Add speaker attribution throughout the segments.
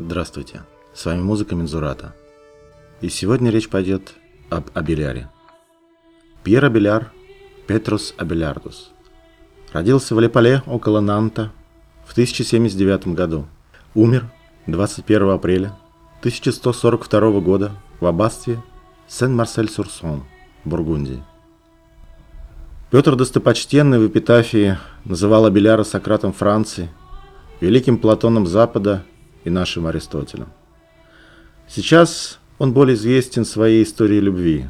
Speaker 1: Здравствуйте, с вами музыка Мензурата. И сегодня речь пойдет об Абеляре. Пьер Абеляр, Петрус Абелярдус, родился в Лепале около Нанта в 1079 году. Умер 21 апреля 1142 года в аббатстве Сен-Марсель-Сурсон, Бургундии. Петр Достопочтенный в эпитафии называл Абеляра Сократом Франции, великим Платоном Запада и нашим Аристотелем. Сейчас он более известен своей историей любви,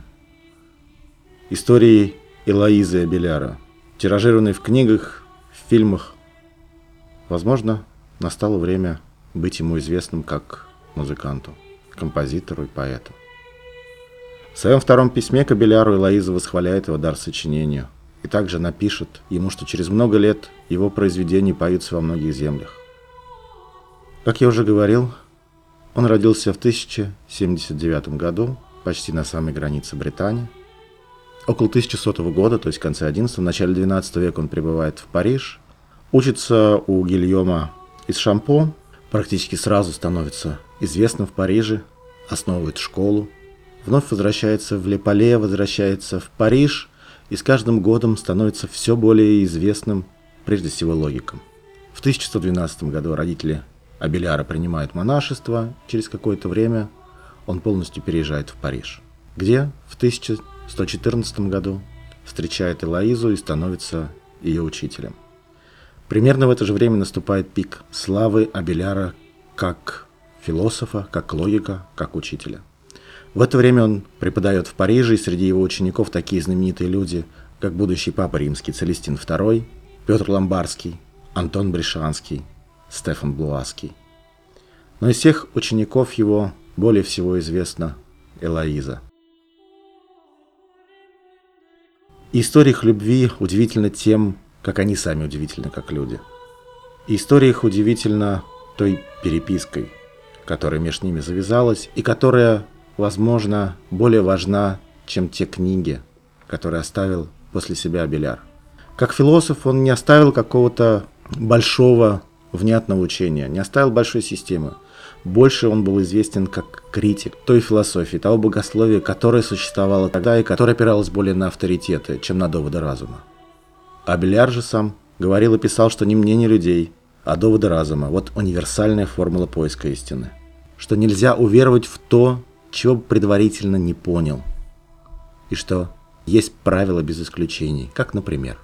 Speaker 1: историей Элоизы Абеляра, тиражированной в книгах, в фильмах. Возможно, настало время быть ему известным как музыканту, композитору и поэту. В своем втором письме к Абеляру Элоиза восхваляет его дар сочинению и также напишет ему, что через много лет его произведения поются во многих землях. Как я уже говорил, он родился в 1079 году, почти на самой границе Британии. Около 1100 года, то есть в конце 11 в начале 12 века он прибывает в Париж, учится у Гильома из Шампо, практически сразу становится известным в Париже, основывает школу, вновь возвращается в Лепале, возвращается в Париж и с каждым годом становится все более известным, прежде всего, логиком. В 1112 году родители Абеляра принимает монашество, через какое-то время он полностью переезжает в Париж, где в 1114 году встречает Элоизу и становится ее учителем. Примерно в это же время наступает пик славы Абеляра как философа, как логика, как учителя. В это время он преподает в Париже, и среди его учеников такие знаменитые люди, как будущий папа римский Целестин II, Петр Ломбарский, Антон Брешанский – Стефан Блуаский. Но из всех учеников его более всего известна Элоиза. история их любви удивительна тем, как они сами удивительны как люди. И история их удивительна той перепиской, которая между ними завязалась и которая, возможно, более важна, чем те книги, которые оставил после себя Абеляр. Как философ он не оставил какого-то большого внятного учения, не оставил большой системы. Больше он был известен как критик той философии, того богословия, которое существовало тогда и которое опиралось более на авторитеты, чем на доводы разума. Абеляр же сам говорил и писал, что не мнение людей, а доводы разума – вот универсальная формула поиска истины. Что нельзя уверовать в то, чего предварительно не понял. И что есть правила без исключений, как, например,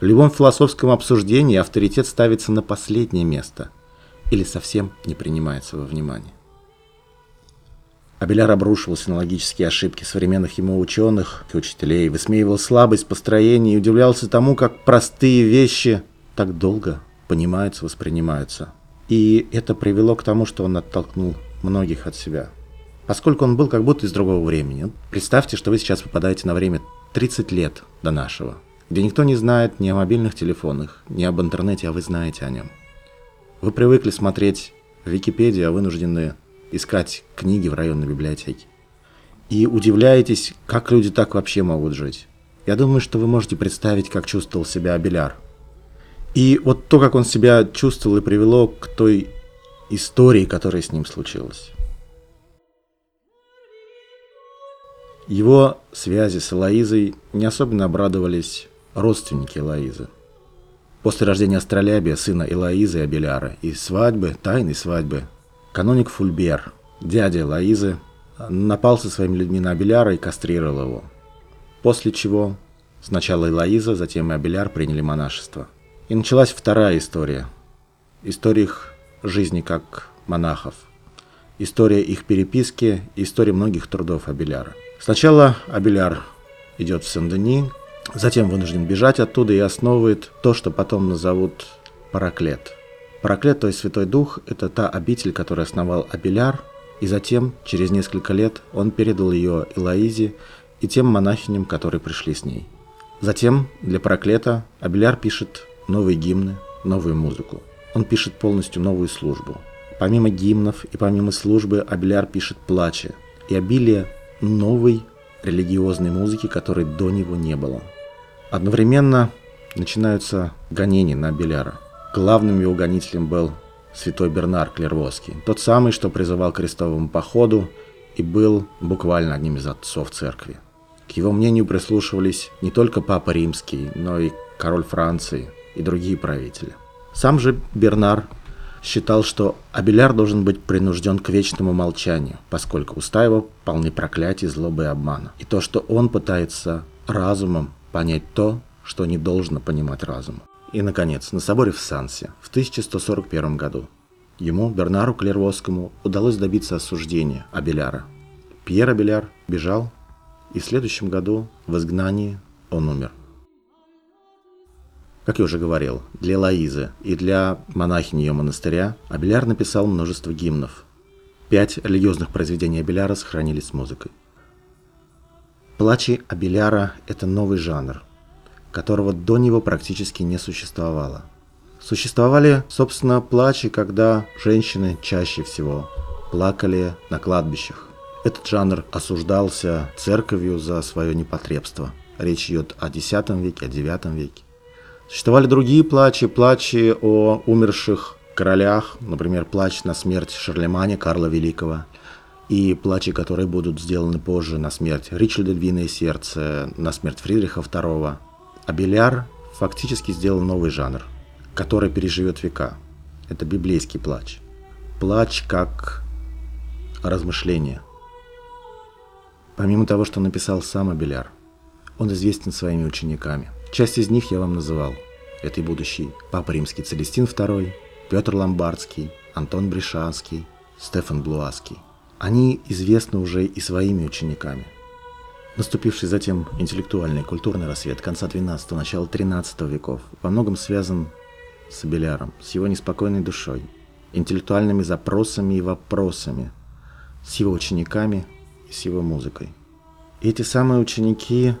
Speaker 1: в любом философском обсуждении авторитет ставится на последнее место или совсем не принимается во внимание. Абеляр обрушивался на логические ошибки современных ему ученых и учителей, высмеивал слабость построения и удивлялся тому, как простые вещи так долго понимаются, воспринимаются. И это привело к тому, что он оттолкнул многих от себя. Поскольку он был как будто из другого времени. Представьте, что вы сейчас попадаете на время 30 лет до нашего – где никто не знает ни о мобильных телефонах, ни об интернете, а вы знаете о нем. Вы привыкли смотреть в Википедии, а вынуждены искать книги в районной библиотеке. И удивляетесь, как люди так вообще могут жить. Я думаю, что вы можете представить, как чувствовал себя Абеляр. И вот то, как он себя чувствовал и привело к той истории, которая с ним случилась. Его связи с Элоизой не особенно обрадовались родственники Элоизы. После рождения Астролябия, сына Элоизы Абеляра, и свадьбы, тайной свадьбы, каноник Фульбер, дядя Элоизы, напал со своими людьми на Абеляра и кастрировал его. После чего сначала Элоиза, затем и Абеляр приняли монашество. И началась вторая история. История их жизни как монахов. История их переписки история многих трудов Абеляра. Сначала Абеляр идет в Сен-Дени, Затем вынужден бежать оттуда и основывает то, что потом назовут Параклет. Параклет, то есть Святой Дух, это та обитель, которую основал Абеляр, и затем, через несколько лет, он передал ее Элоизе и тем монахиням, которые пришли с ней. Затем для Параклета Абеляр пишет новые гимны, новую музыку. Он пишет полностью новую службу. Помимо гимнов и помимо службы Абеляр пишет плачи и обилие новой религиозной музыки, которой до него не было. Одновременно начинаются гонения на Беляра. Главным его гонителем был святой Бернар Клервоский, тот самый, что призывал к крестовому походу и был буквально одним из отцов церкви. К его мнению прислушивались не только Папа Римский, но и король Франции и другие правители. Сам же Бернар считал, что Абеляр должен быть принужден к вечному молчанию, поскольку уста его полны проклятий, злобы и обмана. И то, что он пытается разумом понять то, что не должно понимать разумом. И, наконец, на соборе в Сансе в 1141 году ему, Бернару Клервосскому, удалось добиться осуждения Абеляра. Пьер Абеляр бежал, и в следующем году в изгнании он умер. Как я уже говорил, для Лоизы и для монахини ее монастыря Абеляр написал множество гимнов. Пять религиозных произведений Абеляра сохранились с музыкой. Плачи Абеляра – это новый жанр, которого до него практически не существовало. Существовали, собственно, плачи, когда женщины чаще всего плакали на кладбищах. Этот жанр осуждался церковью за свое непотребство. Речь идет о X веке, о IX веке. Существовали другие плачи, плачи о умерших королях, например, плач на смерть Шарлеманя Карла Великого, и плачи, которые будут сделаны позже на смерть Ричарда Львиное Сердце, на смерть Фридриха II. А Беляр фактически сделал новый жанр, который переживет века. Это библейский плач. Плач как размышление. Помимо того, что написал сам Абеляр, он известен своими учениками. Часть из них я вам называл. Это и будущий Папа Римский Целестин II, Петр Ломбардский, Антон Бришанский, Стефан Блуаский. Они известны уже и своими учениками. Наступивший затем интеллектуальный и культурный рассвет конца XII – начала XIII веков во многом связан с Абеляром, с его неспокойной душой, интеллектуальными запросами и вопросами, с его учениками и с его музыкой. И эти самые ученики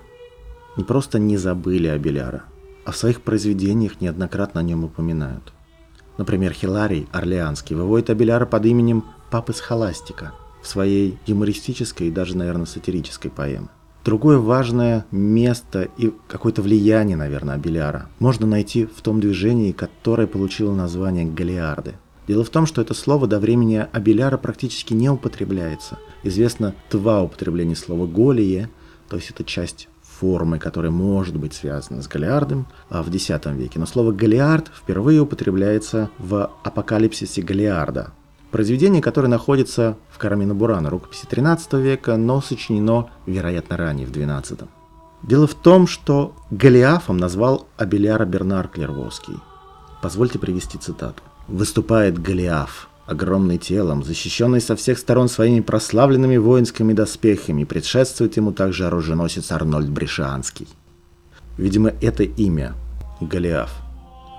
Speaker 1: не просто не забыли Абеляра, а в своих произведениях неоднократно о нем упоминают. Например, Хиларий Орлеанский выводит Абеляра под именем Папы Схоластика своей юмористической и даже, наверное, сатирической поэме. Другое важное место и какое-то влияние, наверное, Абеляра можно найти в том движении, которое получило название «Галиарды». Дело в том, что это слово до времени Абеляра практически не употребляется. Известно два употребления слова «голие», то есть это часть формы, которая может быть связана с Голиардом а в X веке. Но слово «Голиард» впервые употребляется в апокалипсисе Голиарда. Произведение, которое находится в Карамина Бурана, рукописи 13 века, но сочинено, вероятно, ранее, в 12. Дело в том, что Голиафом назвал Абеляра Бернар Клервоский. Позвольте привести цитату. «Выступает Голиаф, огромный телом, защищенный со всех сторон своими прославленными воинскими доспехами, предшествует ему также оруженосец Арнольд Брешанский. Видимо, это имя, Голиаф,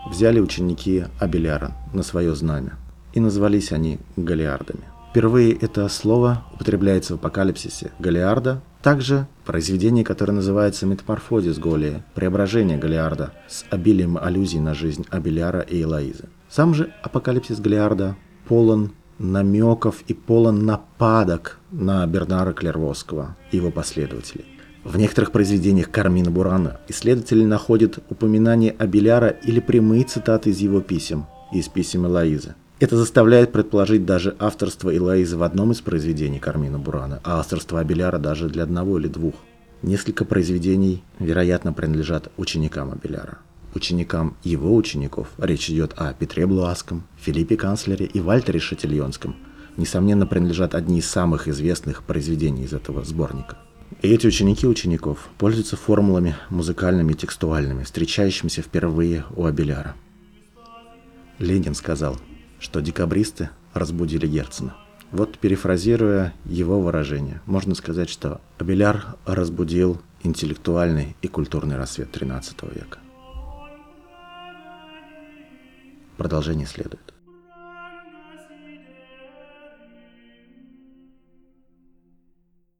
Speaker 1: взяли ученики Абеляра на свое знамя, и назвались они Голиардами. Впервые это слово употребляется в апокалипсисе Голиарда, также произведение, которое называется «Метаморфозис Голия», «Преображение Голиарда» с обилием аллюзий на жизнь Абеляра и Элоизы. Сам же апокалипсис Голиарда полон намеков и полон нападок на Бернара Клервосского и его последователей. В некоторых произведениях Кармина Бурана исследователи находят упоминание Абеляра или прямые цитаты из его писем, из писем Элоизы. Это заставляет предположить даже авторство Элоизы в одном из произведений Кармина Бурана, а авторство Абеляра даже для одного или двух. Несколько произведений, вероятно, принадлежат ученикам Абеляра ученикам его учеников, речь идет о Петре Блуаском, Филиппе Канцлере и Вальтере Шатильонском, несомненно принадлежат одни из самых известных произведений из этого сборника. И эти ученики учеников пользуются формулами музыкальными и текстуальными, встречающимися впервые у Абеляра. Ленин сказал, что декабристы разбудили Герцена. Вот перефразируя его выражение, можно сказать, что Абеляр разбудил интеллектуальный и культурный рассвет XIII века. Продолжение следует.